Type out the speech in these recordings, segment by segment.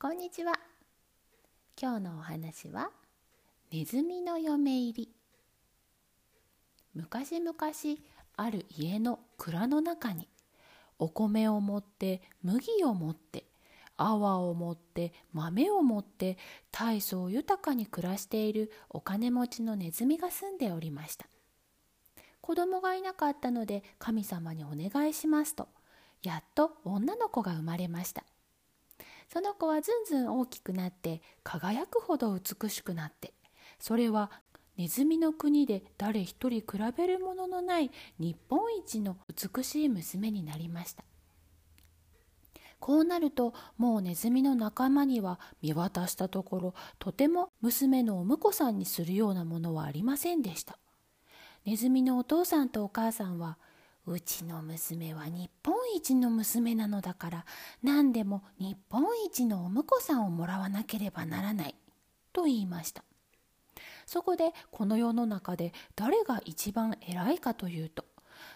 こんにちは。今日のお話はネズミの嫁入り。昔々ある家の蔵の中にお米を持って麦を持って泡を持って豆を持って大層豊かに暮らしているお金持ちのネズミが住んでおりました。子供がいなかったので神様にお願いしますとやっと女の子が生まれました。その子はずんずん大きくなって輝くほど美しくなって。それはネズミの国で誰一人比べるもののない日本一の美しい娘になりました。こうなるともうネズミの仲間には見渡したところとても娘のお婿さんにするようなものはありませんでした。ネズミのお父さんとお母さんはうちの娘は日本一の娘なのだから何でも日本一のお婿さんをもらわなければならない。と言いました。そこでこの世の中で誰が一番偉いかというと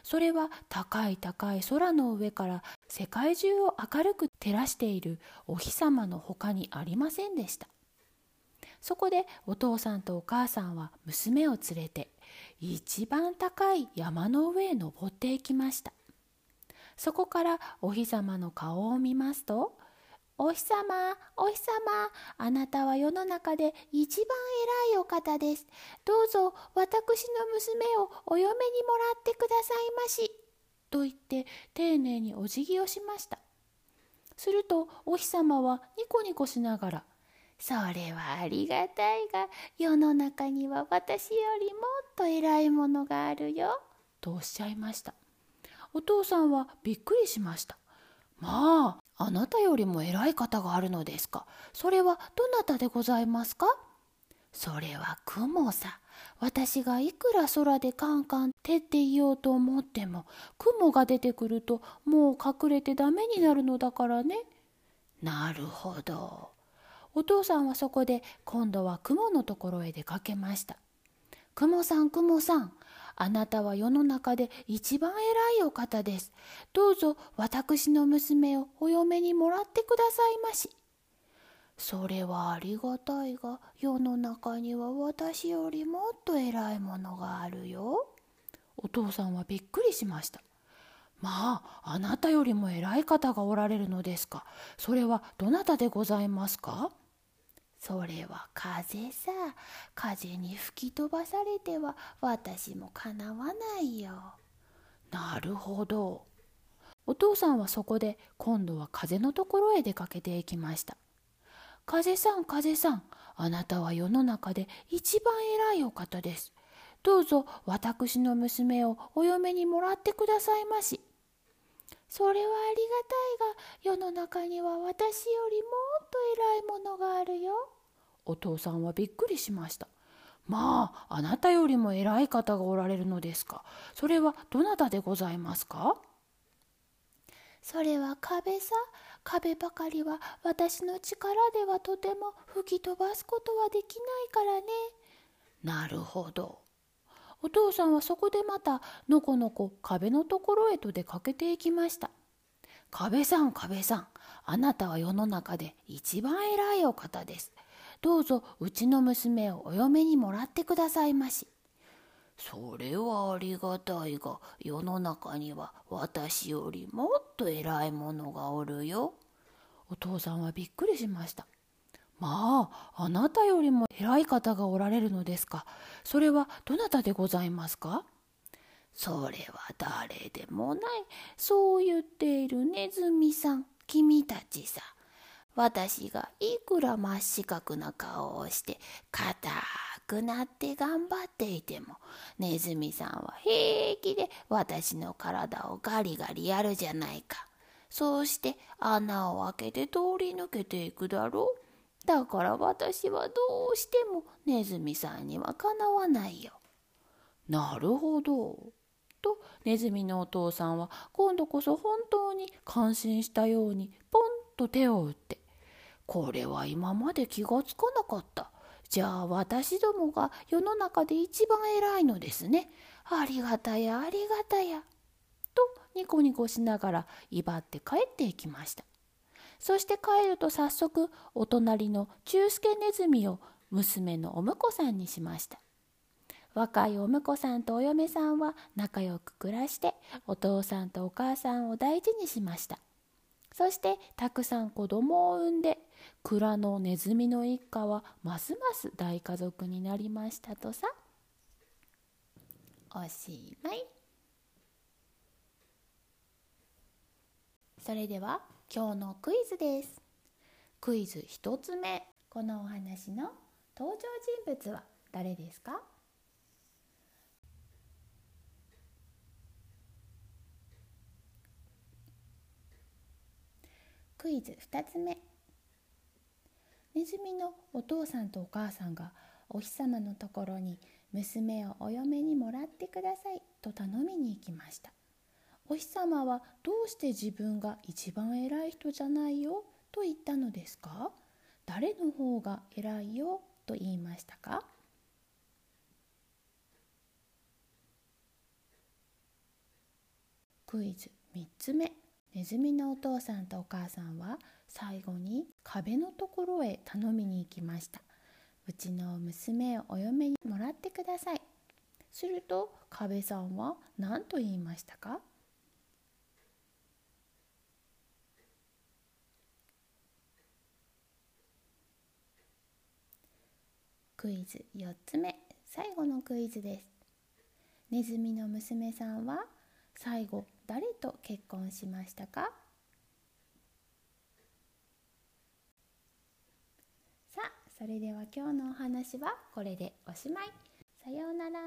それは高い高い空の上から世界中を明るく照らしているお日様の他にありませんでした。そこでお父さんとお母さんは娘を連れて一番高い山の上へ登っていきました。そこからお日様の顔を見ますと「お日様お日様あなたは世の中で一番偉いお方です。どうぞ私の娘をお嫁にもらってくださいまし」と言って丁寧にお辞儀をしました。するとお日様はニコニコしながらそれはありがたいが世の中には私よりもっと偉いものがあるよ」とおっしゃいました。お父さんはびっくりしました。まああなたよりも偉い方があるのですか。それはどなたでございますか？それは雲さ。私がいくら空でカンカン照っていようと思っても雲が出てくるともう隠れてダメになるのだからね。なるほど。お父さんはそこで今度は雲のところへ出かけました。雲さん雲さん、あなたは世の中で一番偉いお方です。どうぞ私の娘をお嫁にもらってくださいまし。それはありがたいが、世の中には私よりもっと偉いものがあるよ。お父さんはびっくりしました。まあ、あなたよりも偉い方がおられるのですか。それはどなたでございますか？それは風さ。風に吹き飛ばされては私もかなわないよ。なるほど。お父さんはそこで今度は風のところへ出かけていきました。風さん風さんあなたは世の中で一番偉いお方です。どうぞ私の娘をお嫁にもらってくださいまし。それはありがたいが世の中には私よりもっと偉いものがあるよ。お父さんはびっくりしました。まあ、あなたよりも偉い方がおられるのですか。それはどなたでございますか？それは壁さ。壁ばかりは私の力ではとても吹き飛ばすことはできないからね。なるほど。お父さんはそこでまたのこのこ壁のところへと出かけていきました。壁さん壁さんあなたは世の中で一番偉いお方です。どうぞうちの娘をお嫁にもらってくださいまし。それはありがたいが世の中には私よりもっと偉いものがおるよ。お父さんはびっくりしました。まあ、あなたよりも偉い方がおられるのですか？それはどなたでございますか？それは誰でもない。そう言っているネズミさん、君たちさ。私がいくら真っ四角な顔をして硬くなって頑張っていてもネズミさんは平気で私の体をガリガリやるじゃないか。そうして穴を開けて通り抜けていくだろう。だから私はどうしてもネズミさんにはかなわないよ。なるほど。とネズミのお父さんは今度こそ本当に感心したようにポンと手を打って「これは今まで気がつかなかった。じゃあ私どもが世の中で一番偉いのですね。ありがたやありがたや。」とニコニコしながら威張って帰っていきました。そして帰ると早速お隣の中助ネズミを娘のお婿さんにしました。若いお婿さんとお嫁さんは仲良く暮らしてお父さんとお母さんを大事にしました。そしてたくさん子供を産んで蔵のネズミの一家はますます大家族になりましたとさ。おしまい。それでは今日のクイズです。クイズ1つ目。このお話の登場人物は誰ですか？クイズ2つ目。ネズミのお父さんとお母さんがお日様のところに娘をお嫁にもらってくださいと頼みに行きました。お日様はどうして自分が一番偉い人じゃないよ？と言ったのですか？誰の方が偉いよ？と言いましたか？クイズ。3つ目。ネズミのお父さんとお母さんは最後に壁のところへ頼みに行きました。うちの娘をお嫁にもらってください。すると壁さんは何と言いましたか？クイズ4つ目最後のクイズです。ネズミの娘さんは最後誰と結婚しましたか？さあそれでは今日のお話はこれでおしまい。さようなら。